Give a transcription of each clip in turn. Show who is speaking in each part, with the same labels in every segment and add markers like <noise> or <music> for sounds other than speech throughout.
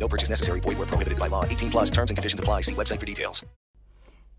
Speaker 1: No purchase necessary. Void where prohibited by law. 18 plus terms and conditions apply. See website for details.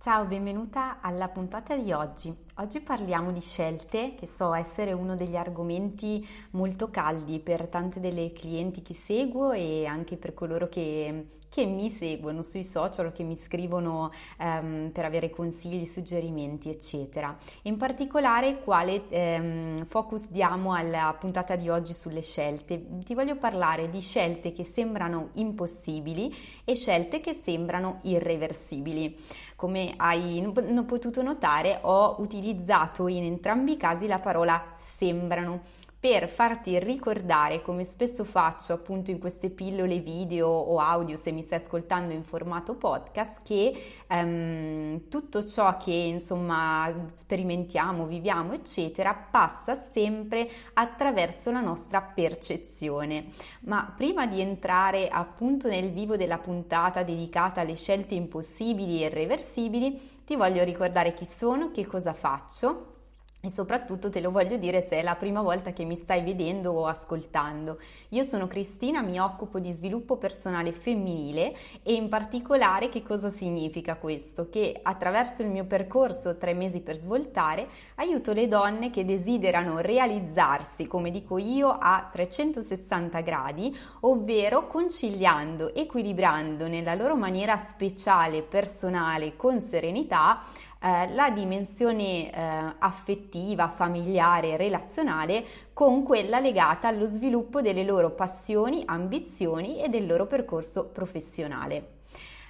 Speaker 2: Ciao, benvenuta alla puntata di oggi. Oggi parliamo di scelte, che so essere uno degli argomenti molto caldi per tante delle clienti che seguo e anche per coloro che che mi seguono sui social o che mi scrivono um, per avere consigli, suggerimenti, eccetera. In particolare, quale um, focus diamo alla puntata di oggi sulle scelte? Ti voglio parlare di scelte che sembrano impossibili e scelte che sembrano irreversibili. Come hai potuto notare, ho utilizzato in entrambi i casi la parola sembrano per farti ricordare, come spesso faccio appunto in queste pillole video o audio se mi stai ascoltando in formato podcast, che um, tutto ciò che insomma sperimentiamo, viviamo, eccetera, passa sempre attraverso la nostra percezione. Ma prima di entrare appunto nel vivo della puntata dedicata alle scelte impossibili e irreversibili, ti voglio ricordare chi sono, che cosa faccio e soprattutto te lo voglio dire se è la prima volta che mi stai vedendo o ascoltando. Io sono Cristina, mi occupo di sviluppo personale femminile e in particolare che cosa significa questo? Che attraverso il mio percorso tre mesi per svoltare aiuto le donne che desiderano realizzarsi, come dico io, a 360 gradi, ovvero conciliando, equilibrando nella loro maniera speciale, personale, con serenità, eh, la dimensione eh, affettiva, familiare, relazionale con quella legata allo sviluppo delle loro passioni, ambizioni e del loro percorso professionale.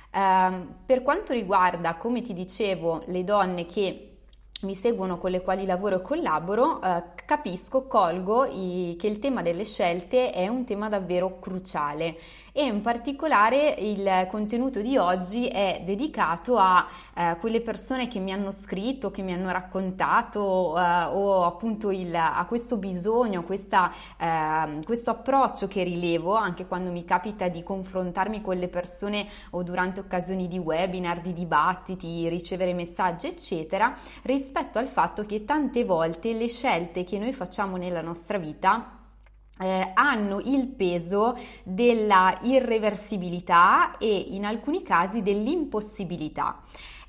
Speaker 2: Eh, per quanto riguarda, come ti dicevo, le donne che mi seguono con le quali lavoro e collaboro, eh, capisco, colgo i, che il tema delle scelte è un tema davvero cruciale e in particolare il contenuto di oggi è dedicato a eh, quelle persone che mi hanno scritto, che mi hanno raccontato eh, o appunto il, a questo bisogno, questa, eh, questo approccio che rilevo anche quando mi capita di confrontarmi con le persone o durante occasioni di webinar, di dibattiti, ricevere messaggi eccetera, rispetto al fatto che tante volte le scelte che noi facciamo nella nostra vita eh, hanno il peso della irreversibilità e in alcuni casi dell'impossibilità.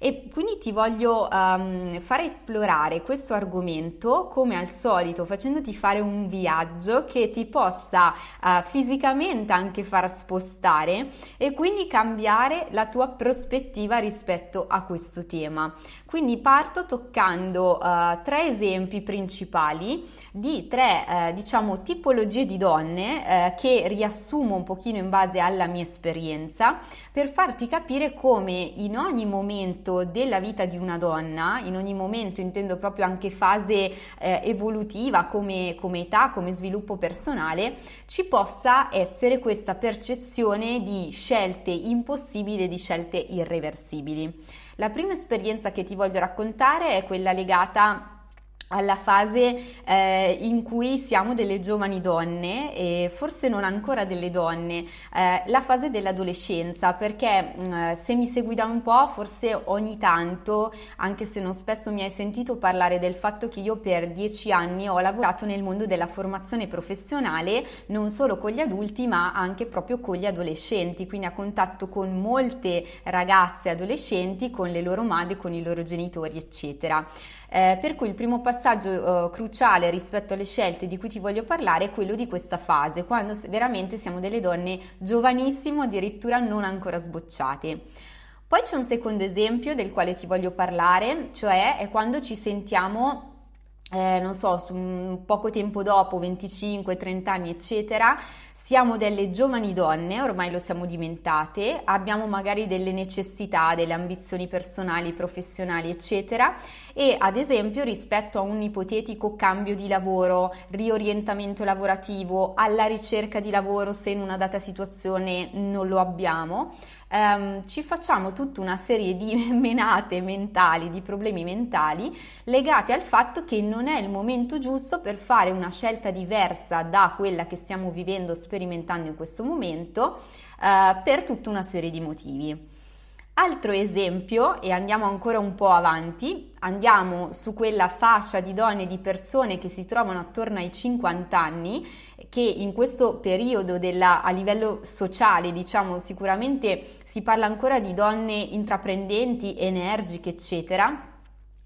Speaker 2: E quindi ti voglio um, fare esplorare questo argomento come al solito facendoti fare un viaggio che ti possa uh, fisicamente anche far spostare e quindi cambiare la tua prospettiva rispetto a questo tema. Quindi parto toccando uh, tre esempi principali di tre uh, diciamo tipologie di donne che riassumo un pochino in base alla mia esperienza per farti capire come in ogni momento momento della vita di una donna, in ogni momento intendo proprio anche fase eh, evolutiva come, come età, come sviluppo personale, ci possa essere questa percezione di scelte impossibili e di scelte irreversibili. La prima esperienza che ti voglio raccontare è quella legata alla fase eh, in cui siamo delle giovani donne e forse non ancora delle donne, eh, la fase dell'adolescenza, perché mh, mm, se mi segui da un po', forse ogni tanto, anche se non spesso mi hai sentito parlare del fatto che io per dieci anni ho lavorato nel mondo della formazione professionale, non solo con gli adulti, ma anche proprio con gli adolescenti, quindi a contatto con molte ragazze adolescenti, con le loro madri, con i loro genitori, eccetera. Eh, per cui il primo passaggio eh, cruciale rispetto alle scelte di cui ti voglio parlare è quello di questa fase, quando veramente siamo delle donne giovanissime, addirittura non ancora sbocciate. Poi c'è un secondo esempio del quale ti voglio parlare, cioè è quando ci sentiamo eh, non so, poco tempo dopo, 25, 30 anni, eccetera, siamo delle giovani donne, ormai lo siamo diventate, abbiamo magari delle necessità, delle ambizioni personali, professionali, eccetera, e ad esempio rispetto a un ipotetico cambio di lavoro, riorientamento lavorativo, alla ricerca di lavoro se in una data situazione non lo abbiamo, ehm, ci facciamo tutta una serie di <laughs> menate mentali, di problemi mentali legati al fatto che non è il momento giusto per fare una scelta diversa da quella che stiamo vivendo, sperimentando in questo momento, eh, per tutta una serie di motivi. Altro esempio, e andiamo ancora un po' avanti, andiamo su quella fascia di donne, di persone che si trovano attorno ai 50 anni, che in questo periodo della, a livello sociale, diciamo, sicuramente si parla ancora di donne intraprendenti, energiche, eccetera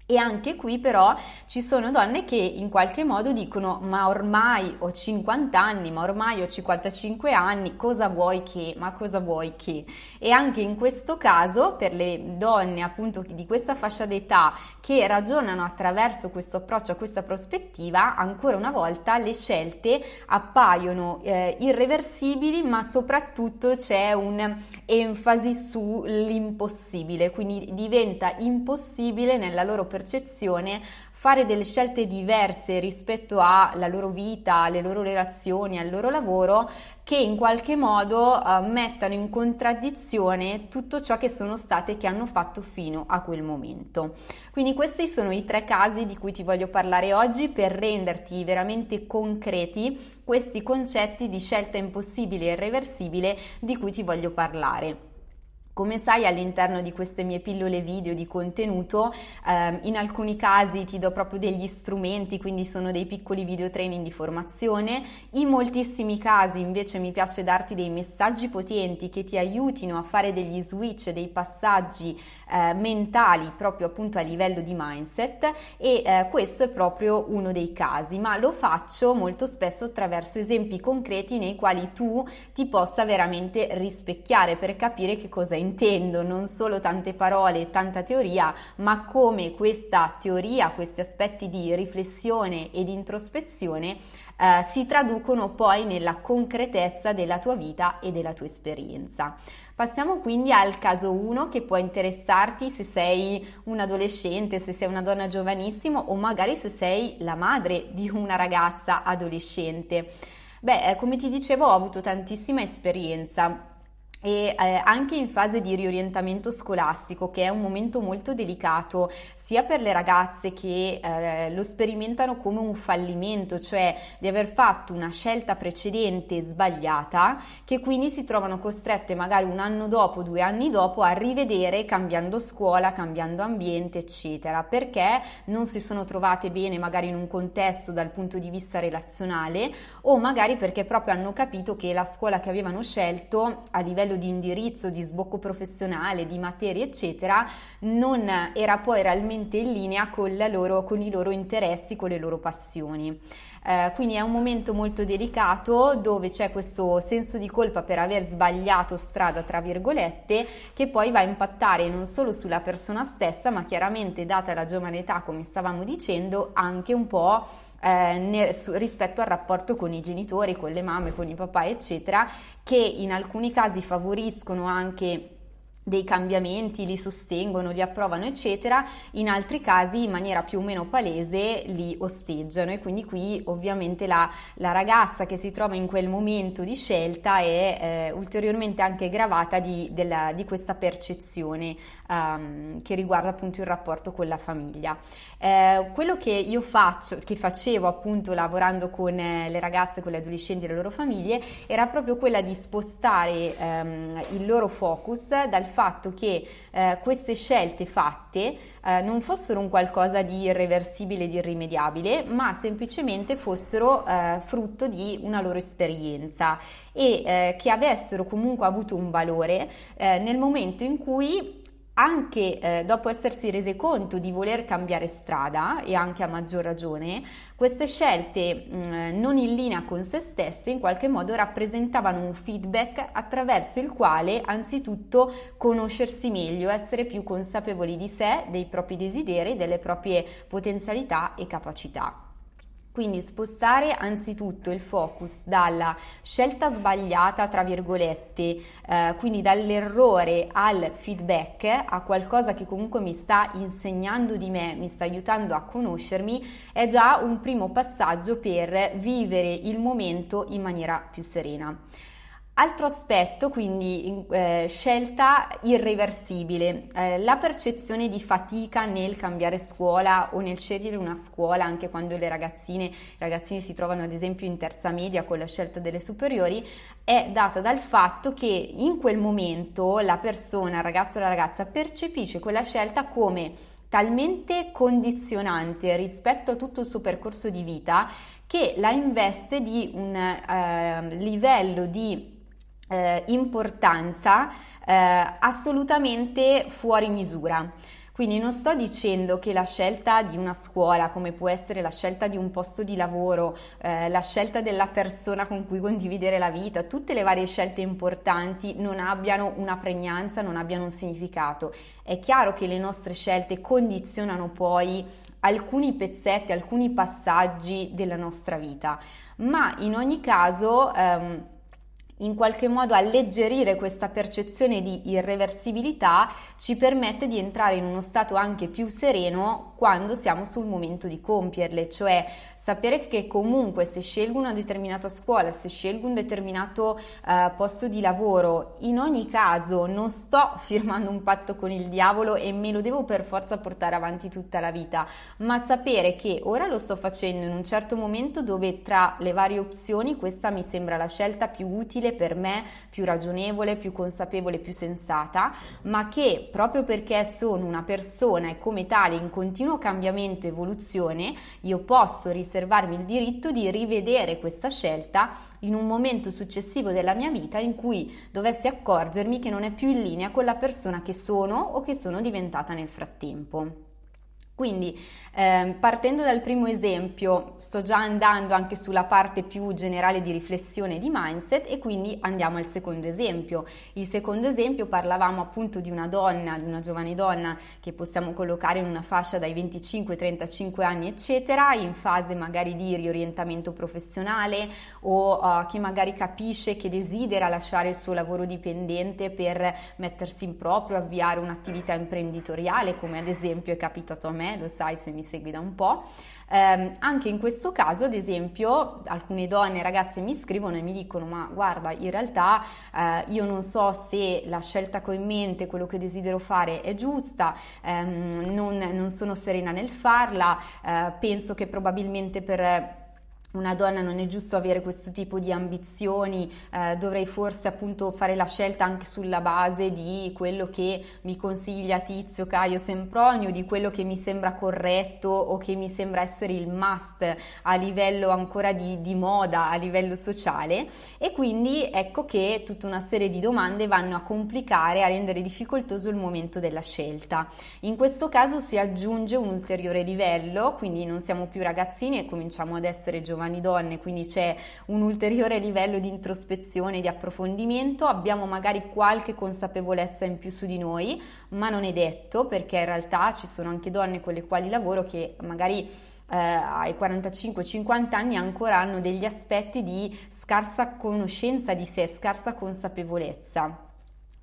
Speaker 2: e anche qui però ci sono donne che in qualche modo dicono ma ormai ho 50 anni, ma ormai ho 55 anni, cosa vuoi che, ma cosa vuoi che? E anche in questo caso per le donne appunto di questa fascia d'età che ragionano attraverso questo approccio, a questa prospettiva, ancora una volta le scelte appaiono eh, irreversibili ma soprattutto c'è un'enfasi sull'impossibile, quindi diventa impossibile nella loro percezione percezione fare delle scelte diverse rispetto alla loro vita, alle loro relazioni, al loro lavoro, che in qualche modo uh, mettano in contraddizione tutto ciò che sono state che hanno fatto fino a quel momento. Quindi questi sono i tre casi di cui ti voglio parlare oggi per renderti veramente concreti questi concetti di scelta impossibile e irreversibile di cui ti voglio parlare. Come sai all'interno di queste mie pillole video di contenuto eh, in alcuni casi ti do proprio degli strumenti, quindi sono dei piccoli video training di formazione, in moltissimi casi invece mi piace darti dei messaggi potenti che ti aiutino a fare degli switch, dei passaggi eh, mentali proprio appunto a livello di mindset e eh, questo è proprio uno dei casi, ma lo faccio molto spesso attraverso esempi concreti nei quali tu ti possa veramente rispecchiare per capire che cosa è intendo non solo tante parole e tanta teoria, ma come questa teoria, questi aspetti di riflessione e di introspezione eh, si traducono poi nella concretezza della tua vita e della tua esperienza. Passiamo quindi al caso 1 che può interessarti se sei un adolescente, se sei una donna giovanissima o magari se sei la madre di una ragazza adolescente. Beh, eh, come ti dicevo, ho avuto tantissima esperienza e eh, anche in fase di riorientamento scolastico, che è un momento molto delicato sia per le ragazze che eh, lo sperimentano come un fallimento, cioè di aver fatto una scelta precedente sbagliata, che quindi si trovano costrette magari un anno dopo, due anni dopo a rivedere cambiando scuola, cambiando ambiente, eccetera, perché non si sono trovate bene magari in un contesto dal punto di vista relazionale o magari perché proprio hanno capito che la scuola che avevano scelto a livello di indirizzo, di sbocco professionale, di materie, eccetera, non era poi realmente in linea con, loro, con i loro interessi, con le loro passioni. Eh, quindi è un momento molto delicato dove c'è questo senso di colpa per aver sbagliato strada, tra virgolette, che poi va a impattare non solo sulla persona stessa, ma chiaramente, data la giovane età, come stavamo dicendo, anche un po' eh, ne, su, rispetto al rapporto con i genitori, con le mamme, con i papà, eccetera, che in alcuni casi favoriscono anche dei cambiamenti, li sostengono, li approvano, eccetera, in altri casi in maniera più o meno palese li osteggiano e quindi qui ovviamente la, la ragazza che si trova in quel momento di scelta è eh, ulteriormente anche gravata di, della, di questa percezione um, che riguarda appunto il rapporto con la famiglia. Eh, quello che io faccio, che facevo appunto lavorando con eh, le ragazze, con le adolescenti e le loro famiglie, era proprio quella di spostare ehm, il loro focus dal fatto che eh, queste scelte fatte eh, non fossero un qualcosa di irreversibile, di irrimediabile, ma semplicemente fossero eh, frutto di una loro esperienza e eh, che avessero comunque avuto un valore eh, nel momento in cui anche eh, dopo essersi rese conto di voler cambiare strada e anche a maggior ragione, queste scelte mh, mm, non in linea con se stesse in qualche modo rappresentavano un feedback attraverso il quale anzitutto conoscersi meglio, essere più consapevoli di sé, dei propri desideri, delle proprie potenzialità e capacità. Quindi spostare anzitutto il focus dalla scelta sbagliata, tra virgolette, eh, quindi dall'errore al feedback, a qualcosa che comunque mi sta insegnando di me, mi sta aiutando a conoscermi, è già un primo passaggio per vivere il momento in maniera più serena. Altro aspetto, quindi eh, scelta irreversibile, eh, la percezione di fatica nel cambiare scuola o nel scegliere una scuola anche quando le ragazzine, i ragazzini si trovano ad esempio in terza media con la scelta delle superiori, è data dal fatto che in quel momento la persona, il ragazzo o la ragazza percepisce quella scelta come talmente condizionante rispetto a tutto il suo percorso di vita che la investe di un eh, livello di eh, importanza eh, assolutamente fuori misura. Quindi non sto dicendo che la scelta di una scuola, come può essere la scelta di un posto di lavoro, eh, la scelta della persona con cui condividere la vita, tutte le varie scelte importanti non abbiano una pregnanza, non abbiano un significato. È chiaro che le nostre scelte condizionano poi alcuni pezzetti, alcuni passaggi della nostra vita, ma in ogni caso... Ehm, in qualche modo alleggerire questa percezione di irreversibilità ci permette di entrare in uno stato anche più sereno quando siamo sul momento di compierle, cioè sapere che comunque se scelgo una determinata scuola, se scelgo un determinato uh, posto di lavoro, in ogni caso non sto <laughs> firmando un patto con il diavolo e me lo devo per forza portare avanti tutta la vita, ma sapere che ora lo sto facendo in un certo momento dove tra le varie opzioni questa mi sembra la scelta più utile per me, più ragionevole, più consapevole, più sensata, ma che proprio perché sono una persona e come tale in continuo cambiamento e evoluzione, io posso riservarmi il diritto di rivedere questa scelta in un momento successivo della mia vita in cui dovessi accorgermi che non è più in linea con la persona che sono o che sono diventata nel frattempo. Quindi eh, partendo dal primo esempio sto già andando anche sulla parte più generale di riflessione di mindset e quindi andiamo al secondo esempio. Il secondo esempio parlavamo appunto di una donna, di una giovane donna che possiamo collocare in una fascia dai 25 ai 35 anni eccetera, in fase magari di riorientamento professionale o uh, che magari capisce che desidera lasciare il suo lavoro dipendente per mettersi in proprio, avviare un'attività imprenditoriale come ad esempio è capitato a me lo sai se mi segui da un po'. Eh, anche in questo caso, ad esempio, alcune donne, ragazze mi scrivono e mi dicono: Ma guarda, in realtà eh, io non so se la scelta che ho in mente, quello che desidero fare è giusta, ehm, non, non, sono serena nel farla, eh, penso che probabilmente per una donna non è giusto avere questo tipo di ambizioni, eh, dovrei forse appunto fare la scelta anche sulla base di quello che mi consiglia Tizio, Caio, Sempronio, di quello che mi sembra corretto o che mi sembra essere il must a livello ancora di, di moda, a livello sociale e quindi ecco che tutta una serie di domande vanno a complicare, a rendere difficoltoso il momento della scelta. In questo caso si aggiunge un ulteriore livello, quindi non siamo più ragazzini e cominciamo ad essere giovani giovani donne, quindi c'è un ulteriore livello di introspezione, di approfondimento, abbiamo magari qualche consapevolezza in più su di noi, ma non è detto perché in realtà ci sono anche donne con le quali lavoro che magari eh, ai 45-50 anni ancora hanno degli aspetti di scarsa conoscenza di sé, scarsa consapevolezza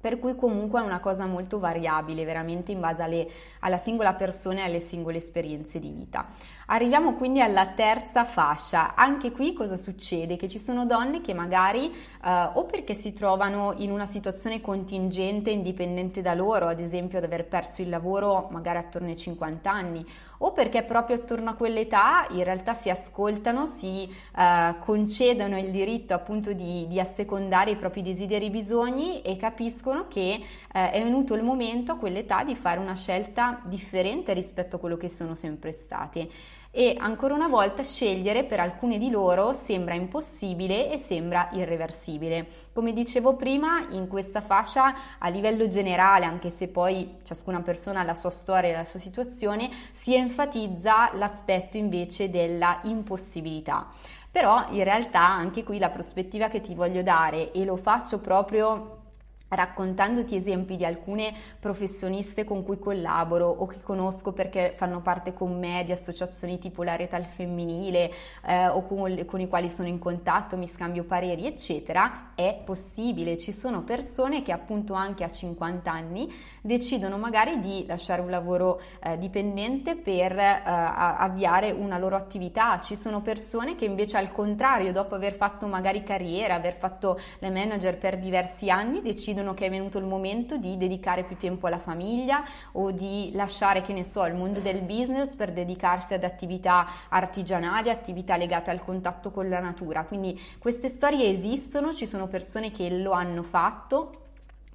Speaker 2: per cui comunque è una cosa molto variabile, veramente in base alle, alla singola persona e alle singole esperienze di vita. Arriviamo quindi alla terza fascia. Anche qui cosa succede? Che ci sono donne che magari eh, o perché si trovano in una situazione contingente indipendente da loro, ad esempio ad aver perso il lavoro magari attorno ai 50 anni, o perché proprio attorno a quell'età in realtà si ascoltano, si eh, concedono il diritto appunto di, di, assecondare i propri desideri e bisogni e capiscono che eh, è venuto il momento a quell'età di fare una scelta differente rispetto a quello che sono sempre stati e ancora una volta scegliere per alcune di loro sembra impossibile e sembra irreversibile. Come dicevo prima, in questa fascia a livello generale, anche se poi ciascuna persona ha la sua storia e la sua situazione, si enfatizza l'aspetto invece della impossibilità. Però in realtà anche qui la prospettiva che ti voglio dare e lo faccio proprio raccontandoti esempi di alcune professioniste con cui collaboro o che conosco perché fanno parte con me di associazioni tipo la Retal Femminile eh, o con, con, i quali sono in contatto, mi scambio pareri, eccetera, è possibile. Ci sono persone che appunto anche a 50 anni decidono magari di lasciare un lavoro eh, dipendente per eh, avviare una loro attività. Ci sono persone che invece al contrario, dopo aver fatto magari carriera, aver fatto le manager per diversi anni, decidono che è venuto il momento di dedicare più tempo alla famiglia o di lasciare, che ne so, il mondo del business per dedicarsi ad attività artigianali, attività legate al contatto con la natura. Quindi queste storie esistono, ci sono persone che lo hanno fatto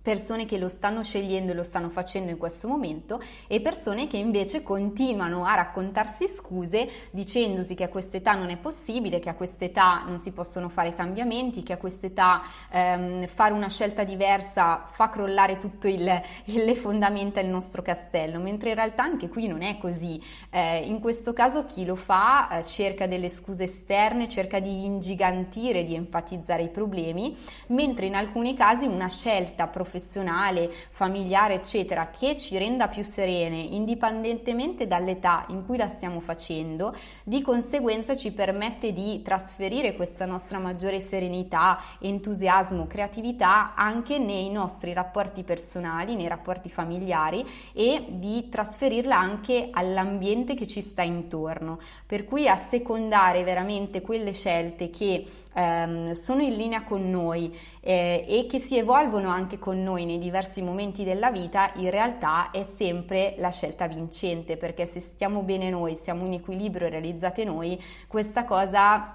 Speaker 2: persone che lo stanno scegliendo e lo stanno facendo in questo momento e persone che invece continuano a raccontarsi scuse dicendosi che a quest'età non è possibile, che a quest'età non si possono fare cambiamenti, che a quest'età ehm, fare una scelta diversa fa crollare tutto il, le fondamenta del nostro castello, mentre in realtà anche qui non è così. Eh, in questo caso chi lo fa eh, cerca delle scuse esterne, cerca di ingigantire, di enfatizzare i problemi, mentre in alcuni casi una scelta professionale professionale, familiare, eccetera, che ci renda più serene, indipendentemente dall'età in cui la stiamo facendo, di conseguenza ci permette di trasferire questa nostra maggiore serenità, entusiasmo, creatività anche nei nostri rapporti personali, nei rapporti familiari e di trasferirla anche all'ambiente che ci sta intorno. Per cui assecondare veramente quelle scelte che ehm, sono in linea con noi eh, e che si evolvono anche con noi nei diversi momenti della vita, in realtà è sempre la scelta vincente, perché se stiamo bene noi, siamo in equilibrio e realizzate noi, questa cosa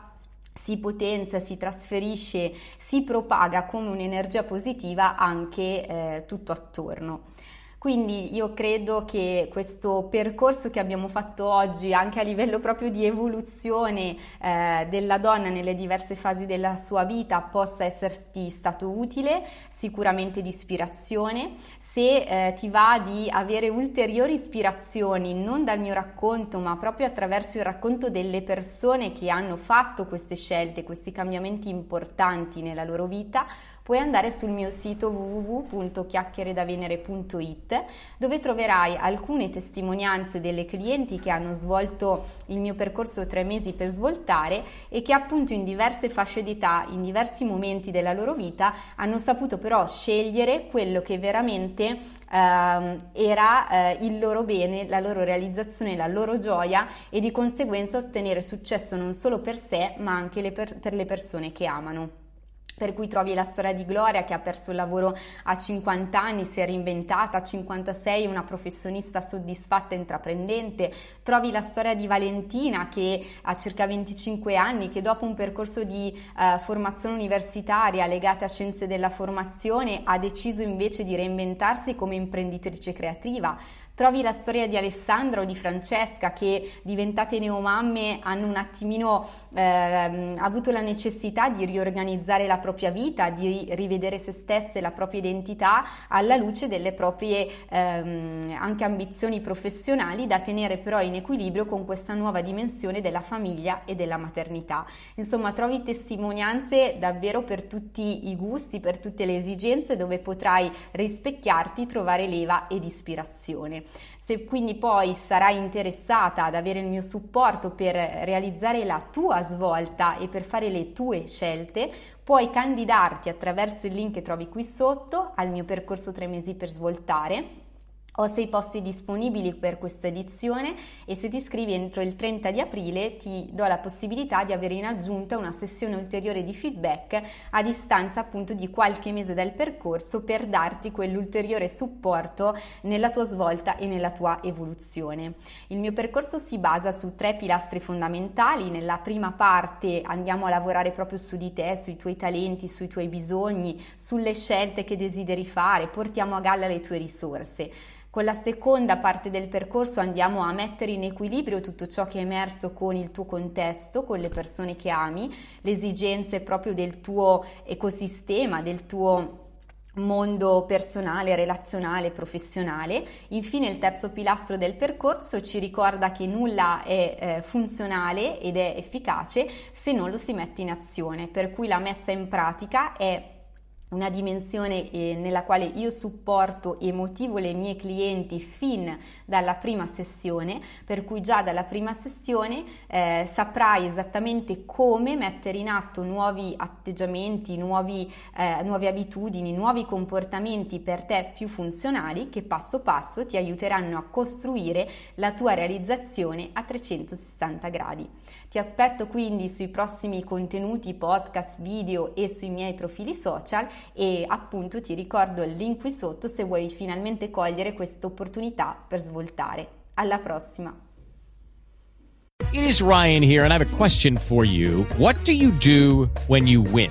Speaker 2: si potenzia, si trasferisce, si propaga come un'energia positiva anche eh, tutto attorno. Quindi io credo che questo percorso che abbiamo fatto oggi, anche a livello proprio di evoluzione eh, della donna nelle diverse fasi della sua vita, possa esserti stato utile, sicuramente di ispirazione. Se eh, ti va di avere ulteriori ispirazioni, non dal mio racconto, ma proprio attraverso il racconto delle persone che hanno fatto queste scelte, questi cambiamenti importanti nella loro vita, puoi andare sul mio sito www.chiacchieredavenere.it dove troverai alcune testimonianze delle clienti che hanno svolto il mio percorso tre mesi per svoltare e che appunto in diverse fasce d'età, in diversi momenti della loro vita hanno saputo però scegliere quello che veramente Uh, era uh, il loro bene, la loro realizzazione, la loro gioia e di conseguenza ottenere successo non solo per sé ma anche le per, per le persone che amano per cui trovi la storia di Gloria che ha perso il lavoro a 50 anni, si è reinventata, a 56 una professionista soddisfatta e intraprendente, trovi la storia di Valentina che ha circa 25 anni, che dopo un percorso di eh, formazione universitaria legata a scienze della formazione ha deciso invece di reinventarsi come imprenditrice creativa, Trovi la storia di Alessandra o di Francesca che diventate neomamme hanno un attimino eh, avuto la necessità di riorganizzare la propria vita, di rivedere se stesse, la propria identità alla luce delle proprie ehm, anche ambizioni professionali da tenere però in equilibrio con questa nuova dimensione della famiglia e della maternità. Insomma, trovi testimonianze davvero per tutti i gusti, per tutte le esigenze dove potrai rispecchiarti, trovare leva ed ispirazione. Se quindi poi sarai interessata ad avere il mio supporto per realizzare la tua svolta e per fare le tue scelte, puoi candidarti attraverso il link che trovi qui sotto al mio percorso tre mesi per svoltare ho sei posti disponibili per questa edizione e se ti iscrivi entro il 30 di aprile ti do la possibilità di avere in aggiunta una sessione ulteriore di feedback a distanza appunto di qualche mese dal percorso per darti quell'ulteriore supporto nella tua svolta e nella tua evoluzione. Il mio percorso si basa su tre pilastri fondamentali. Nella prima parte andiamo a lavorare proprio su di te, sui tuoi talenti, sui tuoi bisogni, sulle scelte che desideri fare, portiamo a galla le tue risorse. Con la seconda parte del percorso andiamo a mettere in equilibrio tutto ciò che è emerso con il tuo contesto, con le persone che ami, le esigenze proprio del tuo ecosistema, del tuo mondo personale, relazionale, professionale. Infine il terzo pilastro del percorso ci ricorda che nulla è eh, funzionale ed è efficace se non lo si mette in azione, per cui la messa in pratica è una dimensione eh, nella quale io supporto e motivo le mie clienti fin dalla prima sessione, per cui già dalla prima sessione eh, saprai esattamente come mettere in atto nuovi atteggiamenti, nuovi, eh, nuove abitudini, nuovi comportamenti per te più funzionali che passo passo ti aiuteranno a costruire la tua realizzazione a 360 gradi. Ti aspetto quindi sui prossimi contenuti, podcast, video e sui miei profili social e appunto ti ricordo il link qui sotto se vuoi finalmente cogliere questa opportunità per svoltare. Alla prossima!
Speaker 3: It is Ryan here and I have a question for you. What do you do when you win?